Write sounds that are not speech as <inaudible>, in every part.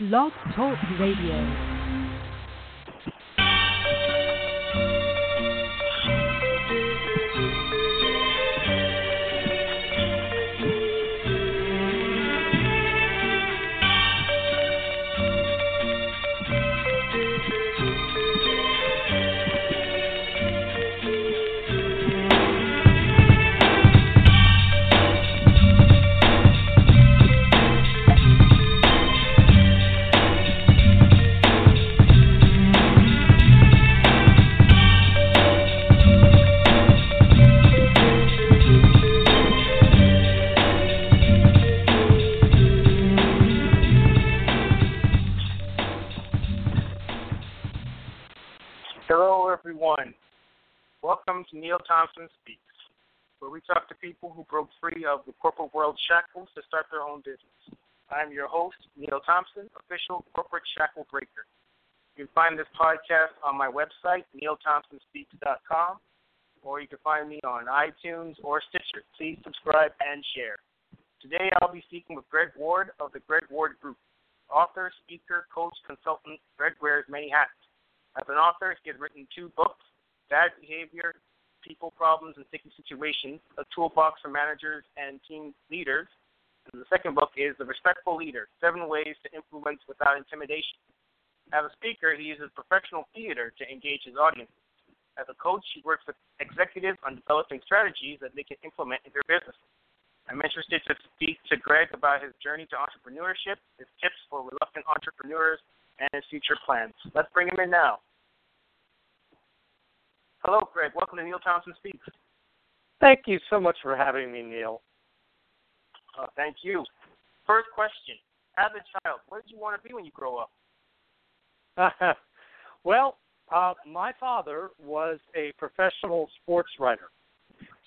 Blog Talk Radio. Neil Thompson Speaks, where we talk to people who broke free of the corporate world shackles to start their own business. I'm your host, Neil Thompson, official corporate shackle breaker. You can find this podcast on my website, neilthompsonspeaks.com, or you can find me on iTunes or Stitcher. Please subscribe and share. Today I'll be speaking with Gregg Ward of the Gregg Ward Group, author, speaker, coach, consultant. Gregg wears many hats. As an author, he has written two books Bad Behavior, People Problems, and Sticky Situations, a toolbox for managers and team leaders. And the second book is The Respectful Leader Seven Ways to Influence Without Intimidation. As a speaker, he uses professional theater to engage his audience. As a coach, he works with executives on developing strategies that they can implement in their business. I'm interested to speak to Gregg about his journey to entrepreneurship, his tips for reluctant entrepreneurs, and his future plans. Let's bring him in now. Hello, Gregg. Welcome to Neil Thompson Speaks. Thank you so much for having me, Neil. Uh, thank you. First question. As a child, what did you want to be when you grow up? <laughs> well, uh, my father was a professional sports writer.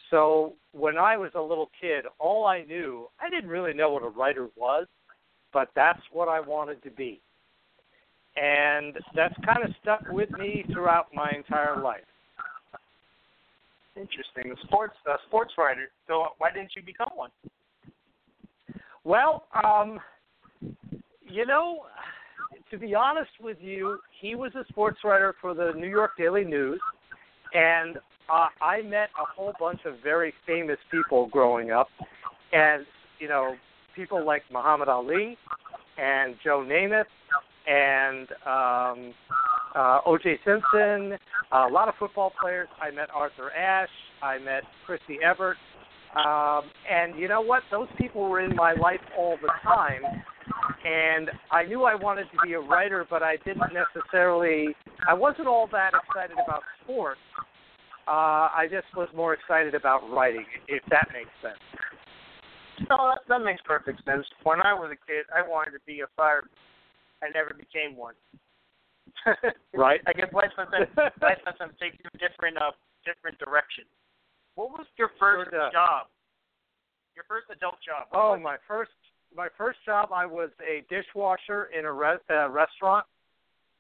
So when I was a little kid, all I knew, I didn't really know what a writer was, but that's what I wanted to be and that's kind of stuck with me throughout my entire life. Interesting. A sports a sports writer. So why didn't you become one? Well, um, you know, to be honest with you, he was a sports writer for the New York Daily News, and uh, I met a whole bunch of very famous people growing up, and you know, people like Muhammad Ali and Joe Namath and um, uh, O.J. Simpson, a lot of football players. I met Arthur Ashe. I met Chrissie Evert. Um, and you know what? Those people were in my life all the time. And I knew I wanted to be a writer, but I didn't necessarily, I wasn't all that excited about sports. Uh, I just was more excited about writing, if that makes sense. No, that, that makes perfect sense. When I was a kid, I wanted to be a fire I never became one. <laughs> right. I guess life sometimes <laughs> life sometimes takes you different uh different directions. What was your first sure job? Your first adult job. oh, my first my first job I was a dishwasher in a re- uh, restaurant.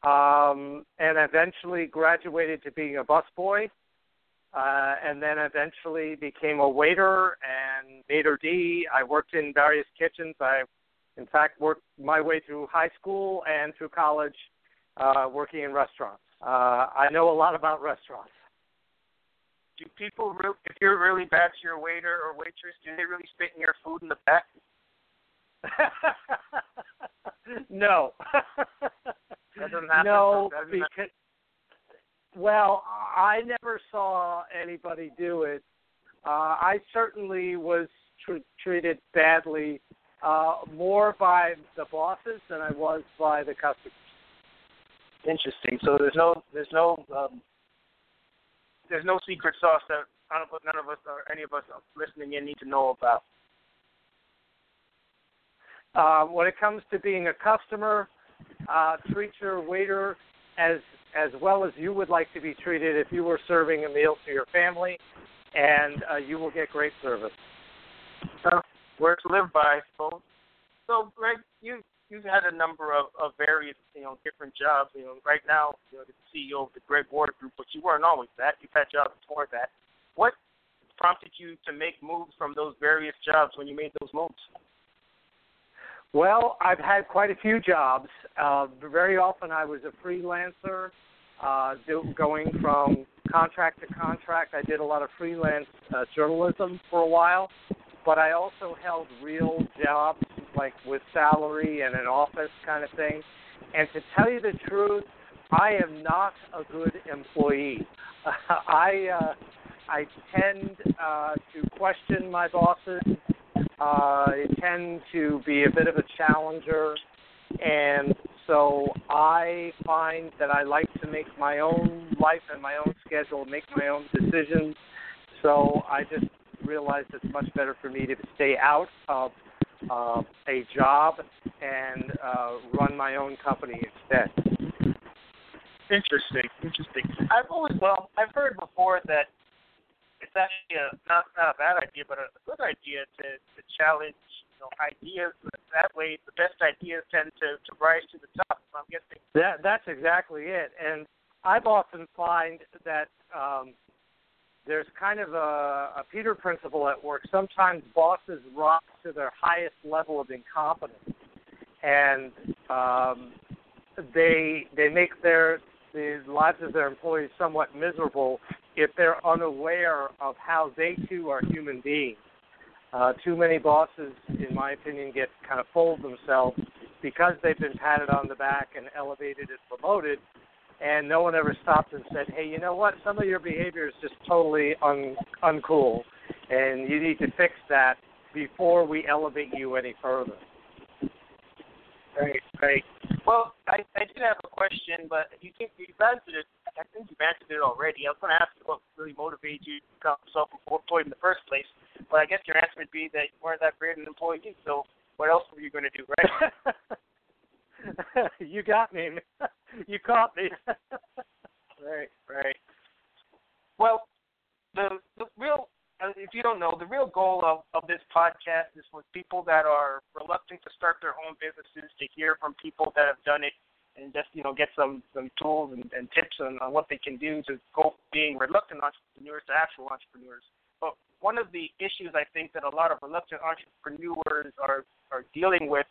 Um and eventually graduated to being a busboy. Uh, and then eventually became a waiter and maitre d. I worked in various kitchens. I in fact, worked my way through high school and through college uh, working in restaurants. Uh, I know a lot about restaurants. Do people, re- if you're really bad to your waiter or waitress, do they really spit in your food in the back? <laughs> no. <laughs> No, doesn't because happen. well, I never saw anybody do it. Uh, I certainly was tr- treated badly uh, more by the bosses than I was by the customers. Interesting. So there's no there's no um, there's no secret sauce that none of us, none of us or any of us listening in need to know about. Uh, when it comes to being a customer, uh, treat your waiter as as well as you would like to be treated if you were serving a meal to your family, and uh, you will get great service. Uh, words to live by, folks. So, Gregg, you you've had a number of, of various, you know, different jobs. You know, right now, you know, the CEO of the Gregg Ward Group, but you weren't always that. You've had jobs before that. What prompted you to make moves from those various jobs when you made those moves? Well, I've had quite a few jobs. Uh, very often, I was a freelancer, uh, do, going from contract to contract. I did a lot of freelance uh, journalism for a while, but I also held real jobs like with salary and an office kind of thing. And to tell you the truth, I am not a good employee. <laughs> I uh, I tend uh, to question my bosses. Uh, I tend to be a bit of a challenger, and so I find that I like to make my own life and my own schedule, make my own decisions. So I just realized it's much better for me to stay out of uh, a job and uh, run my own company instead. Interesting, interesting. I've always well, I've heard before that it's actually a, not not a bad idea, but a good idea to to challenge you know ideas. That way, the best ideas tend to to rise to the top. So I'm guessing that that's exactly it. And I've often find that um, there's kind of a, a Peter principle at work. Sometimes bosses rise to their highest level of incompetence, and um, they they make their the lives of their employees somewhat miserable if they're unaware of how they too are human beings. Uh, too many bosses, in my opinion, get kind of of themselves because they've been patted on the back and elevated and promoted and no one ever stopped and said, "Hey, you know what? Some of your behavior is just totally un- uncool, and you need to fix that before we elevate you any further." Right, right. Well, I, I did have a question, but you think you've answered it. I think you've answered it already. I was going to ask you what really motivated you to become self-employed in the first place, but I guess your answer would be that you weren't that great an employee. So, what else were you going to do, right? <laughs> you got me. <laughs> <laughs> you caught me. <laughs> right, right. Well, the the real uh, if you don't know, the real goal of, of this podcast is for people that are reluctant to start their own businesses to hear from people that have done it and just, you know, get some, some tools and, and tips on, on what they can do to go being reluctant entrepreneurs to actual entrepreneurs. But one of the issues I think that a lot of reluctant entrepreneurs are, are dealing with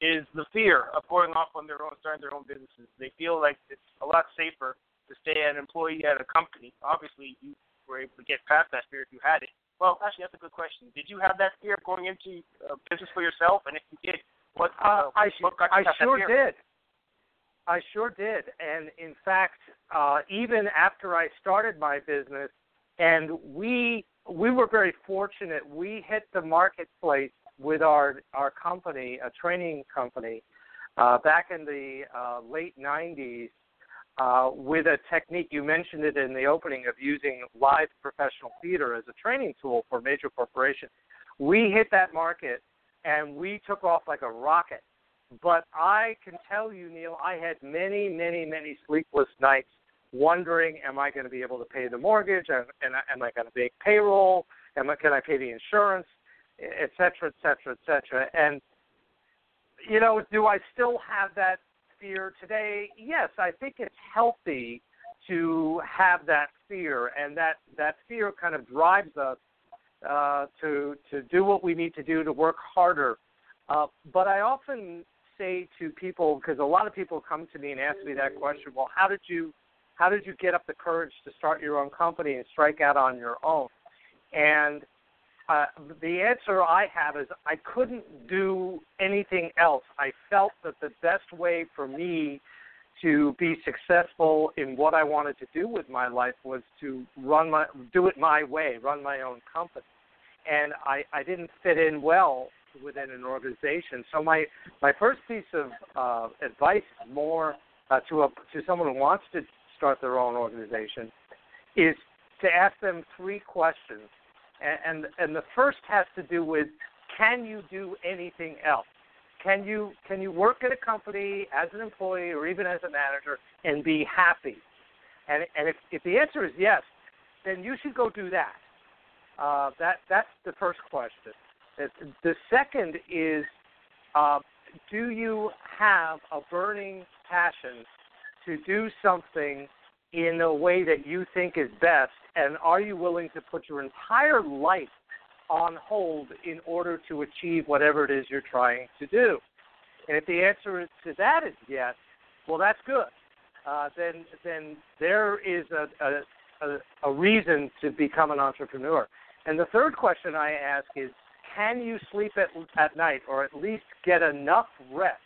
is the fear of going off on their own, starting their own businesses. They feel like it's a lot safer to stay an employee at a company. Obviously, you were able to get past that fear if you had it. Well, actually, that's a good question. Did you have that fear of going into a business for yourself? And if you did, what? Uh, I, what got I sure did. I sure did. And in fact, uh, even after I started my business, and we we were very fortunate. We hit the marketplace with our our company, a training company, uh, back in the uh, late '90s, uh, with a technique. You mentioned it in the opening of using live professional theater as a training tool for major corporations. We hit that market and we took off like a rocket. But I can tell you, Neil, I had many, many, many sleepless nights wondering, am I going to be able to pay the mortgage? Am, am I going to make payroll? Am I, can I pay the insurance? Et cetera, et cetera, et cetera. And you know, do I still have that fear today? Yes, I think it's healthy to have that fear, and that that fear kind of drives us uh, to to do what we need to do to work harder. Uh, but I often say to people, because a lot of people come to me and ask me that question, well, how did you how did you get up the courage to start your own company and strike out on your own? And uh, the answer I have is I couldn't do anything else. I felt that the best way for me to be successful in what I wanted to do with my life was to run my do it my way, run my own company. And I, I didn't fit in well within an organization. So my my first piece of uh, advice, more uh, to a to someone who wants to start their own organization, is to ask them three questions and, and and the first has to do with can you do anything else? can you can you work at a company as an employee or even as a manager and be happy? And and if if the answer is yes, then you should go do that. Uh, that that's the first question. The, second is, uh, do you have a burning passion to do something in a way that you think is best, and are you willing to put your entire life on hold in order to achieve whatever it is you're trying to do? And if the answer to that is yes, well, that's good. Uh, then, then there is a, a, a, a reason to become an entrepreneur. And the third question I ask is, can you sleep at, at night or at least get enough rest,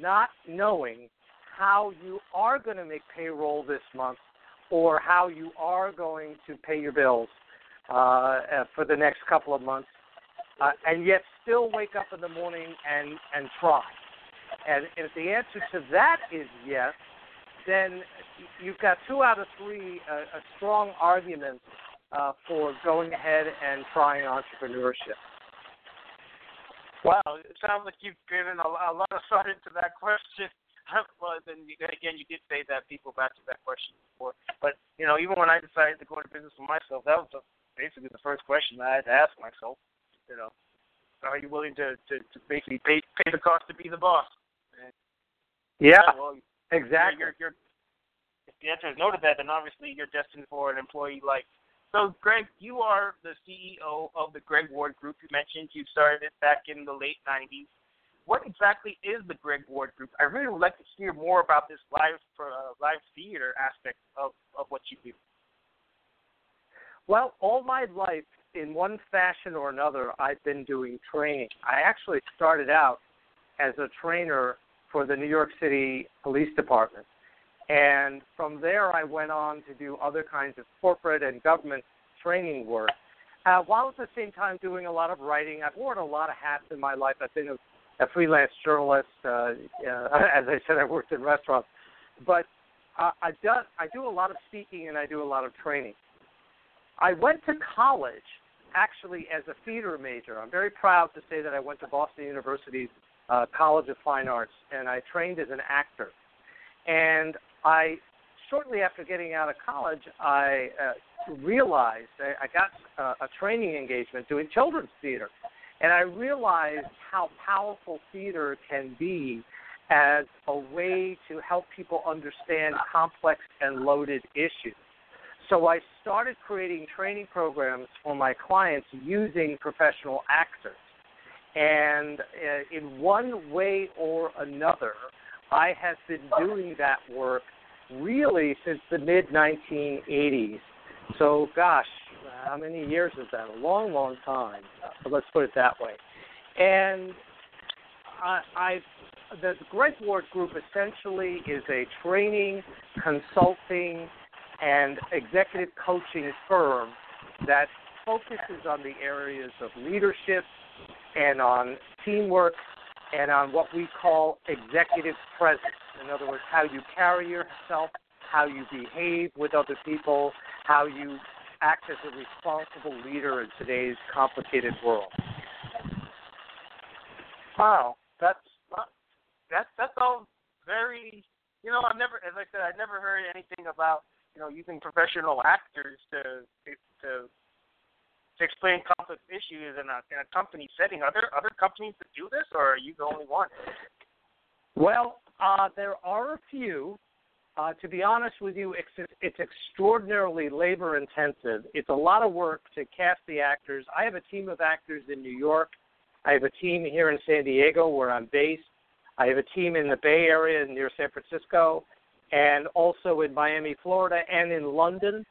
not knowing how you are going to make payroll this month or how you are going to pay your bills uh, uh, for the next couple of months, uh, and yet still wake up in the morning and and try. And if the answer to that is yes, then you've got two out of three uh, a strong argument uh, for going ahead and trying entrepreneurship. Wow, it sounds like you've given a, a lot of thought into that question. <laughs> well, then again, you did say that people have asked that question before. But you know, even when I decided to go into business for myself, that was the, basically the first question I had to ask myself. You know, are you willing to to, to basically pay pay the cost to be the boss? And, yeah, well, exactly. You're, you're, if the answer is no to that, then obviously you're destined for an employee life. So, Gregg, you are the CEO of the Gregg Ward Group. You mentioned you started it back in the late 90s. What exactly is the Gregg Ward Group? I really would like to hear more about this live uh, live theater aspect of, of what you do. Well, all my life, in one fashion or another, I've been doing training. I actually started out as a trainer for the New York City Police Department. And from there, I went on to do other kinds of corporate and government training work, uh, while at the same time doing a lot of writing. I've worn a lot of hats in my life. I've been a, a freelance journalist. Uh, uh, <laughs> as I said, I worked in restaurants, but uh, I do I do a lot of speaking and I do a lot of training. I went to college actually as a theater major. I'm very proud to say that I went to Boston University's uh, College of Fine Arts and I trained as an actor. And I shortly after getting out of college, I uh, realized I, I got uh, a training engagement doing children's theater, and I realized how powerful theater can be as a way to help people understand complex and loaded issues. So I started creating training programs for my clients using professional actors. And uh, in one way or another, I have been doing that work really since the mid 1980s. So, gosh, how many years is that? A long, long time. But let's put it that way. And I, I the Gregg Ward Group essentially is a training, consulting, and executive coaching firm that focuses on the areas of leadership and on teamwork and on what we call executive presence. In other words, how you carry yourself, how you behave with other people, how you act as a responsible leader in today's complicated world. Wow, that's that's that's all very. You know, I've never, as I said, I've never heard anything about you know using professional actors to to to explain complex issues in a in a company setting. Are there other companies that do this, or are you the only one? Well, uh, there are a few. Uh, to be honest with you, it's, it's extraordinarily labor intensive. It's a lot of work to cast the actors. I have a team of actors in New York. I have a team here in San Diego where I'm based. I have a team in the Bay Area near San Francisco, and also in Miami, Florida, and in London.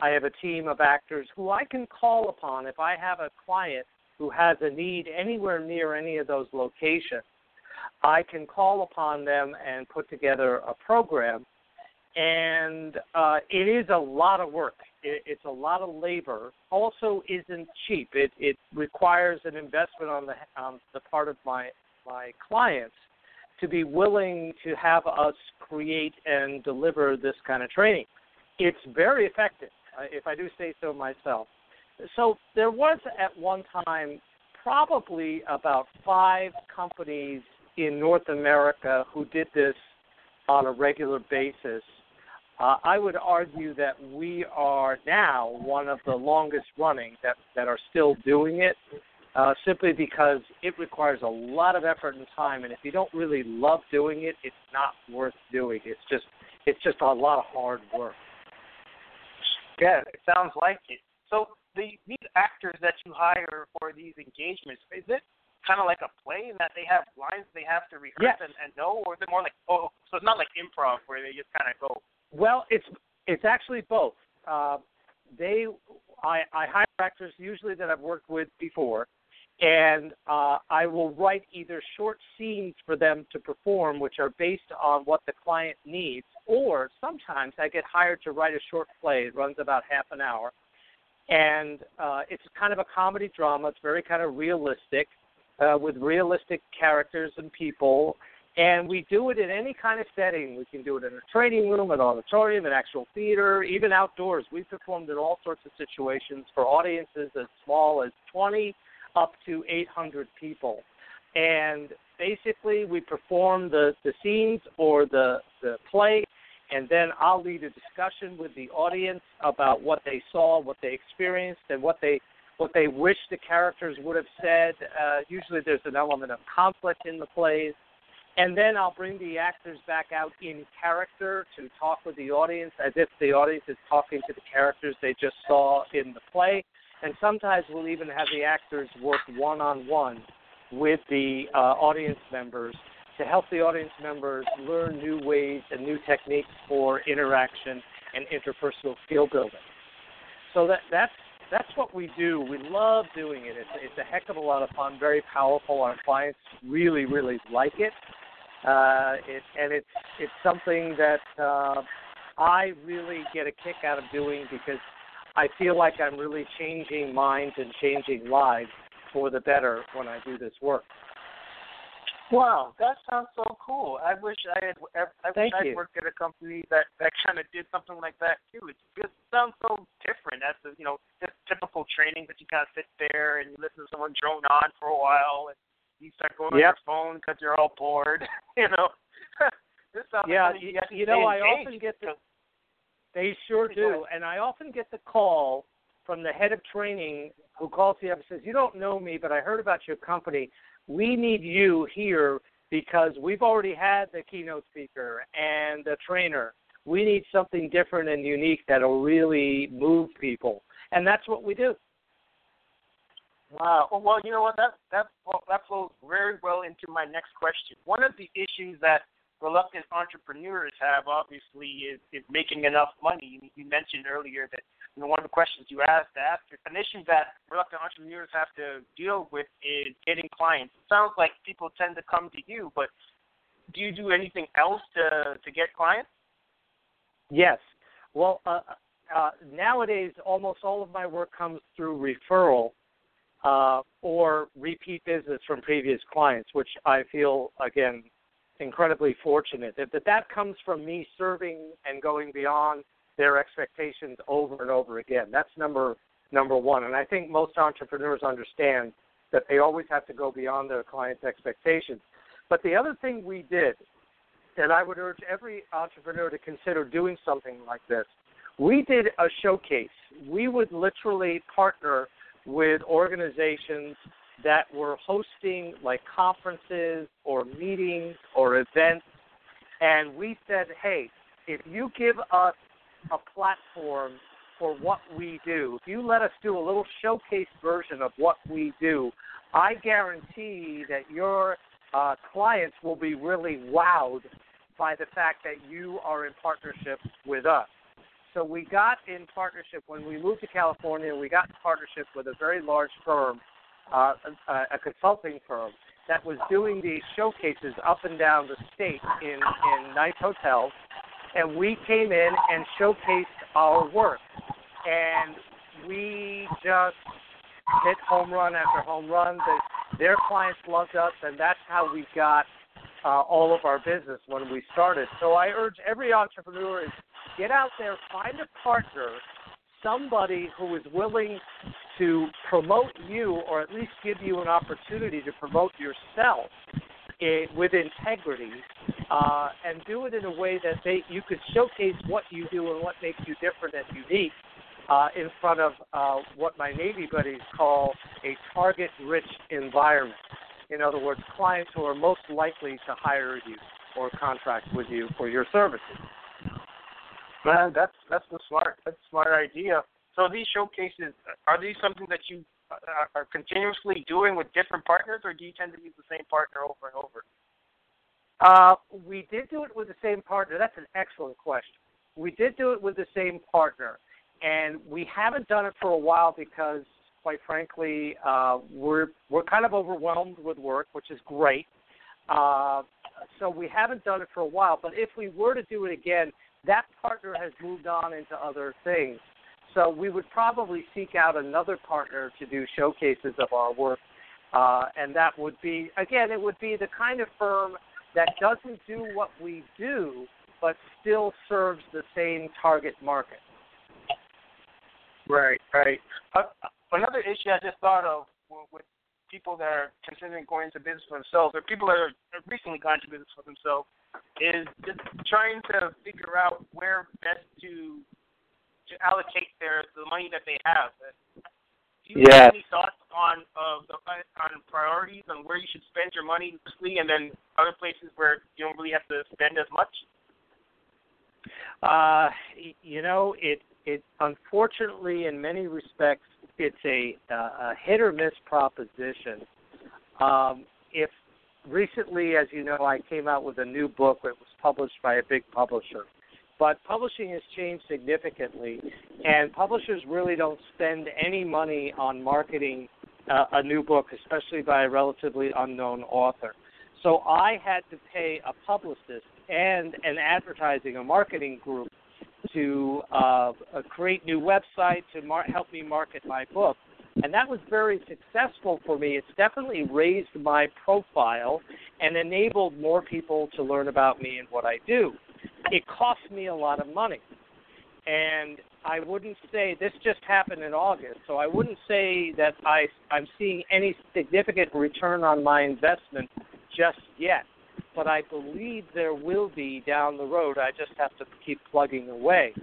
I have a team of actors who I can call upon if I have a client who has a need anywhere near any of those locations. I can call upon them and put together a program. And uh, it is a lot of work. It, it's a lot of labor. Also, isn't cheap. It it requires an investment on the on the part of my my clients to be willing to have us create and deliver this kind of training. It's very effective if I do say so myself. So there was at one time probably about five companies in North America who did this on a regular basis. Uh, I would argue that we are now one of the longest running that, that are still doing it, uh, simply because it requires a lot of effort and time, and if you don't really love doing it, it's not worth doing. It's just it's just a lot of hard work. Yeah, it sounds like it. So the these actors that you hire for these engagements, is it kind of like a play in that they have lines they have to rehearse yes. and, and know, or is it more like oh, so it's not like improv where they just kind of go? Well, it's it's actually both. Uh, they I, I hire actors usually that I've worked with before, and uh, I will write either short scenes for them to perform, which are based on what the client needs, or sometimes I get hired to write a short play. It runs about half an hour, and uh, it's kind of a comedy drama. It's very kind of realistic, uh, with realistic characters and people. And we do it in any kind of setting. We can do it in a training room, an auditorium, an actual theater, even outdoors. We've performed in all sorts of situations for audiences as small as 20 up to 800 people. And basically, we perform the, the scenes or the, the play, and then I'll lead a discussion with the audience about what they saw, what they experienced, and what they what they wish the characters would have said. Uh, usually, there's an element of conflict in the plays. And then I'll bring the actors back out in character to talk with the audience as if the audience is talking to the characters they just saw in the play and sometimes we'll even have the actors work one on one with the uh, audience members to help the audience members learn new ways and new techniques for interaction and interpersonal skill building. So that that's that's what we do. We love doing it. It's it's a heck of a lot of fun, very powerful. Our clients really really like it. Uh, it and it's it's something that uh, I really get a kick out of doing because I feel like I'm really changing minds and changing lives for the better when I do this work. Wow, that sounds so cool. I wish I had. I Thank wish you. I'd worked at a company that that kind of did something like that too. It just sounds so different. That's the you know just typical training that you kind of sit there and you listen to someone drone on for a while and you start going yep. on your phone because you're all bored. <laughs> you know. <laughs> this sounds yeah, like you, you, you know, I often get the they sure do. And I often get the call from the head of training who calls me up and says, You don't know me, but I heard about your company. We need you here because we've already had the keynote speaker and the trainer. We need something different and unique that'll really move people. And that's what we do. Wow. Well, you know what? That that well, that flows very well into my next question. One of the issues that reluctant entrepreneurs have obviously is, is making enough money. You mentioned earlier that you know, one of the questions you asked ask an issue that reluctant entrepreneurs have to deal with is getting clients. It sounds like people tend to come to you, but do you do anything else to to get clients? Yes. Well, uh, uh, nowadays almost all of my work comes through referral uh, or repeat business from previous clients, which I feel again incredibly fortunate that, that that comes from me serving and going beyond their expectations over and over again. That's number number one. And I think most entrepreneurs understand that they always have to go beyond their clients' expectations. But the other thing we did, and I would urge every entrepreneur to consider doing something like this, we did a showcase. We would literally partner with organizations that were hosting like conferences or meetings or events. And we said, hey, if you give us a platform for what we do, if you let us do a little showcase version of what we do, I guarantee that your uh, clients will be really wowed by the fact that you are in partnership with us. So we got in partnership when we moved to California. We got in partnership with a very large firm uh, a, consulting firm that was doing these showcases up and down the state in in nice hotels, and we came in and showcased our work, and we just hit home run after home run. The, their clients loved us, and that's how we got uh, all of our business when we started. So I urge every entrepreneur is get out there, find a partner, somebody who is willing to promote you, or at least give you an opportunity to promote yourself it, with integrity, uh, and do it in a way that they you could showcase what you do and what makes you different and unique uh, in front of uh, what my Navy buddies call a target-rich environment. In other words, clients who are most likely to hire you or contract with you for your services. Man, that's that's a smart that's a smart idea. So these showcases are these something that you uh, are continuously doing with different partners, or do you tend to use the same partner over and over? Uh, we did do it with the same partner. That's an excellent question. We did do it with the same partner, and we haven't done it for a while because, quite frankly, uh, we're we're kind of overwhelmed with work, which is great. Uh, so we haven't done it for a while. But if we were to do it again, that partner has moved on into other things. So we would probably seek out another partner to do showcases of our work, uh, and that would be again, it would be the kind of firm that doesn't do what we do, but still serves the same target market. Right, right. Uh, another issue I just thought of with people that are considering going into business for themselves, or people that are recently gone into business for themselves, is just trying to figure out where best to to allocate their the money that they have. Do you yes. have any thoughts on uh, on priorities on where you should spend your money, mostly, and then other places where you don't really have to spend as much? Uh, you know, it it unfortunately, in many respects, it's a, uh, a hit or miss proposition. Um, if recently, as you know, I came out with a new book. It was published by a big publisher. But publishing has changed significantly, and publishers really don't spend any money on marketing uh, a new book, especially by a relatively unknown author. So I had to pay a publicist and an advertising, a marketing group to uh, uh, create new websites to mar- help me market my book. And that was very successful for me. It's definitely raised my profile and enabled more people to learn about me and what I do. It cost me a lot of money. And I wouldn't say this just happened in August, so I wouldn't say that I, I'm seeing any significant return on my investment just yet but I believe there will be down the road. I just have to keep plugging away.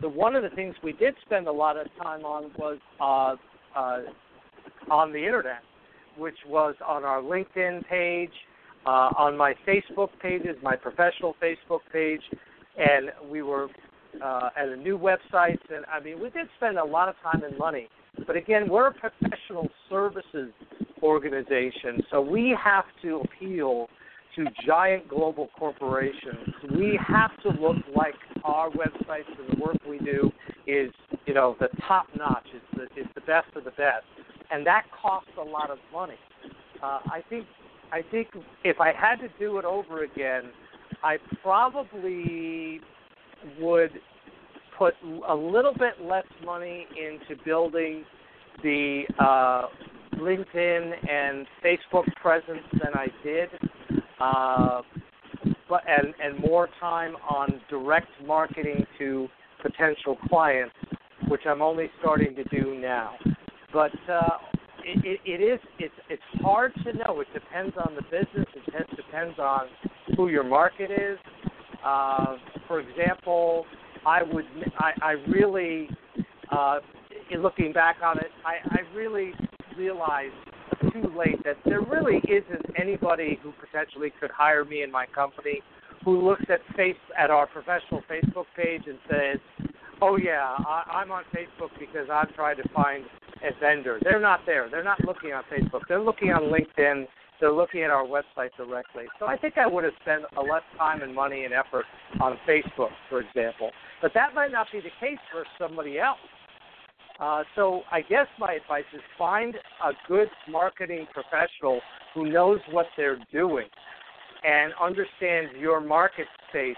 The one of the things we did spend a lot of time on was uh, uh, on the internet, which was on our LinkedIn page, uh, on my Facebook pages, my professional Facebook page, and we were uh, at a new website. And I mean, we did spend a lot of time and money. But again, we're a professional services organization, so we have to appeal to giant global corporations, we have to look like our websites and the work we do is, you know, the top notch, is the is the best of the best, and that costs a lot of money. Uh, I think I think if I had to do it over again, I probably would put a little bit less money into building the uh, LinkedIn and Facebook presence than I did uh, but and and more time on direct marketing to potential clients, which I'm only starting to do now. But uh, it, it, it is it's it's hard to know. It depends on the business. It depends on who your market is. Uh, for example, I would I, I really uh, in looking back on it, I, I really realized too late that there really isn't anybody who potentially could hire me in my company who looks at face at our professional Facebook page and says, "Oh yeah, I, I'm on Facebook because I'm trying to find a vendor." They're not there. They're not looking on Facebook. They're looking on LinkedIn. They're looking at our website directly. So I think I would have spent a less time and money and effort on Facebook, for example. But that might not be the case for somebody else. Uh, so I guess my advice is find a good marketing professional who knows what they're doing and understands your market space,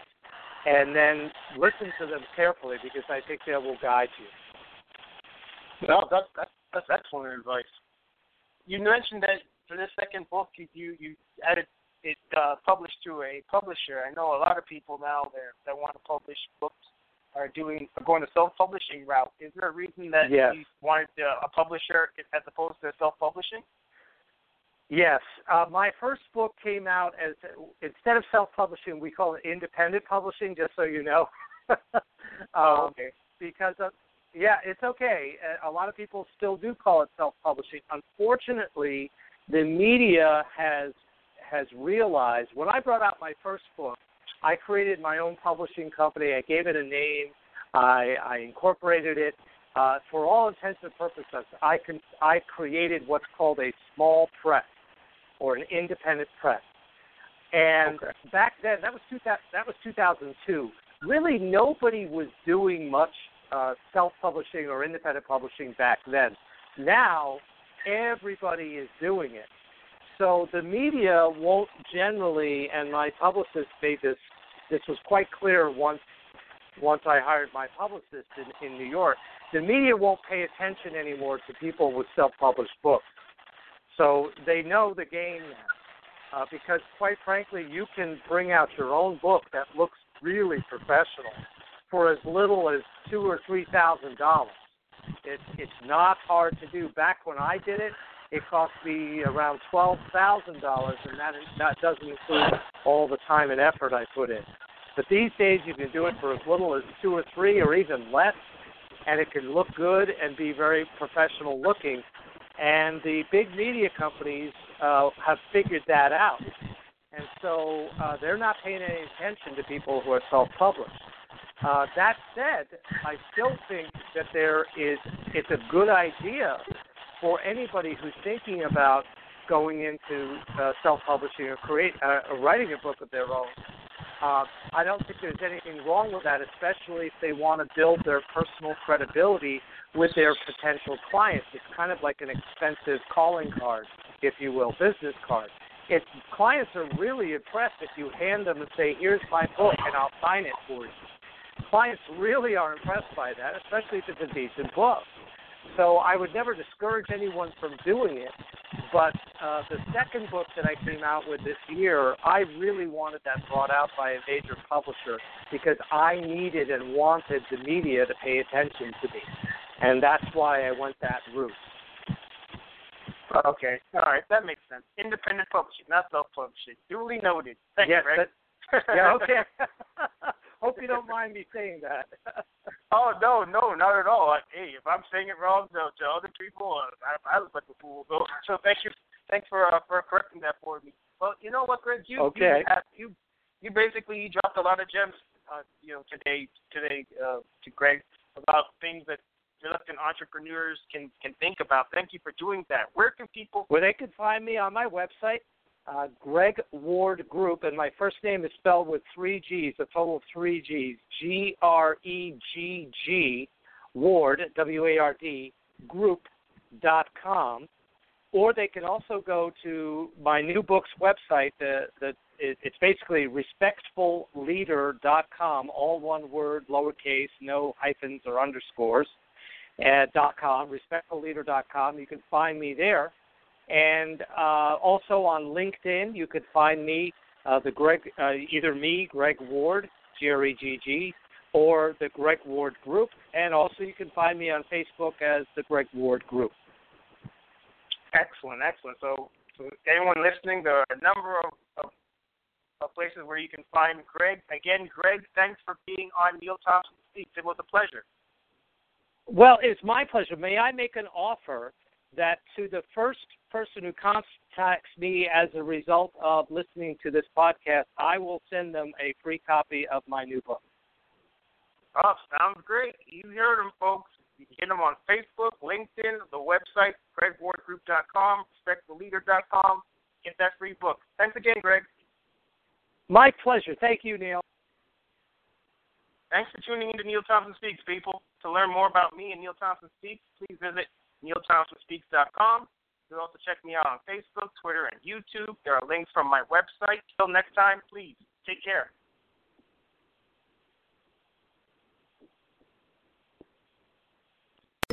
and then listen to them carefully because I think they will guide you. No, that's that's, that's excellent advice. You mentioned that for this second book, you you, you had it, uh, published through a publisher. I know a lot of people now there that want to publish books are doing are going the self-publishing route. Is there a reason that Yes. you wanted uh, a publisher as opposed to self-publishing? Yes, uh, my first book came out as instead of self-publishing, we call it independent publishing. Just so you know, <laughs> um, Oh, okay. because of, yeah, it's okay. A- A lot of people still do call it self-publishing. Unfortunately, the media has has realized when I brought out my first book, I created my own publishing company. I gave it a name. I, I incorporated it. Uh, for all intents and purposes, I can I created what's called a small press or an independent press. And Okay. back then, that was 2000, that was 2002. Really, nobody was doing much uh, self-publishing or independent publishing back then. Now, everybody is doing it. So the media won't generally, and my publicist made this. This was quite clear once once I hired my publicist in, in New York. The media won't pay attention anymore to people with self-published books. So they know the game now. Uh, because quite frankly, you can bring out your own book that looks really professional for as little as two or three thousand dollars. It's it's not hard to do. Back when I did it, it cost me around twelve thousand dollars, and that that doesn't include all the time and effort I put in. But these days, you can do it for as little as two or three, or even less, and it can look good and be very professional looking. And the big media companies uh, have figured that out, and so uh, they're not paying any attention to people who are self-published. Uh, that said, I still think that there is it's a good idea for anybody who's thinking about going into uh, self-publishing or create uh, or writing a book of their own. Uh, I don't think there's anything wrong with that, especially if they want to build their personal credibility with their potential clients. It's kind of like an expensive calling card, if you will, business card. If clients are really impressed if you hand them and say, "Here's my book, and I'll sign it for you." Clients really are impressed by that, especially if it's a decent book. So I would never discourage anyone from doing it. But uh, the second book that I came out with this year, I really wanted that brought out by a major publisher because I needed and wanted the media to pay attention to me. And that's why I went that route. Okay. All right. That makes sense. Independent publishing, not self-publishing. Duly noted. Thank yes, you, that- yeah, okay. <laughs> Hope you don't mind me saying that. <laughs> oh no, no, not at all. Hey, if I'm saying it wrong to, to other people, uh, I, I look like a fool. So, so thank you, thanks for uh, for correcting that for me. Well, you know what, Gregg? You Okay. you, have, you you basically you dropped a lot of gems, uh, you know, today today uh, to Gregg about things that reluctant entrepreneurs can can think about. Thank you for doing that. Where can people? Well, they can find me on my website, uh, Gregg Ward Group, and my first name is spelled with three G's, a total of three G's. G R E G G Ward W A R D Group dot com, or they can also go to my new book's website. The the it, it's basically respectfulleader.com, all one word, lowercase, no hyphens or underscores. At dot com. You can find me there. And uh, also on LinkedIn, you could find me, uh, the Gregg, uh, either me, Gregg Ward, G R E G G, or the Gregg Ward Group. And also you can find me on Facebook as the Gregg Ward Group. Excellent, excellent. So, so anyone listening, there are a number of, of, of places where you can find Gregg. Again, Gregg, thanks for being on Neil Thompson Speaks. It was a pleasure. Well, it's my pleasure. May I make an offer that to the first person who contacts me as a result of listening to this podcast, I will send them a free copy of my new book. Oh, sounds great. You heard them, folks. You can get them on Facebook, LinkedIn, the website, greggwardgroup.com, respecttheleader.com. Get that free book. Thanks again, Gregg. My pleasure. Thank you, Neil. Thanks for tuning in to Neil Thompson Speaks, people. To learn more about me and Neil Thompson Speaks, please visit neilthompsonspeaks.com. You can also check me out on Facebook, Twitter, and YouTube. There are links from my website. Till next time, please take care.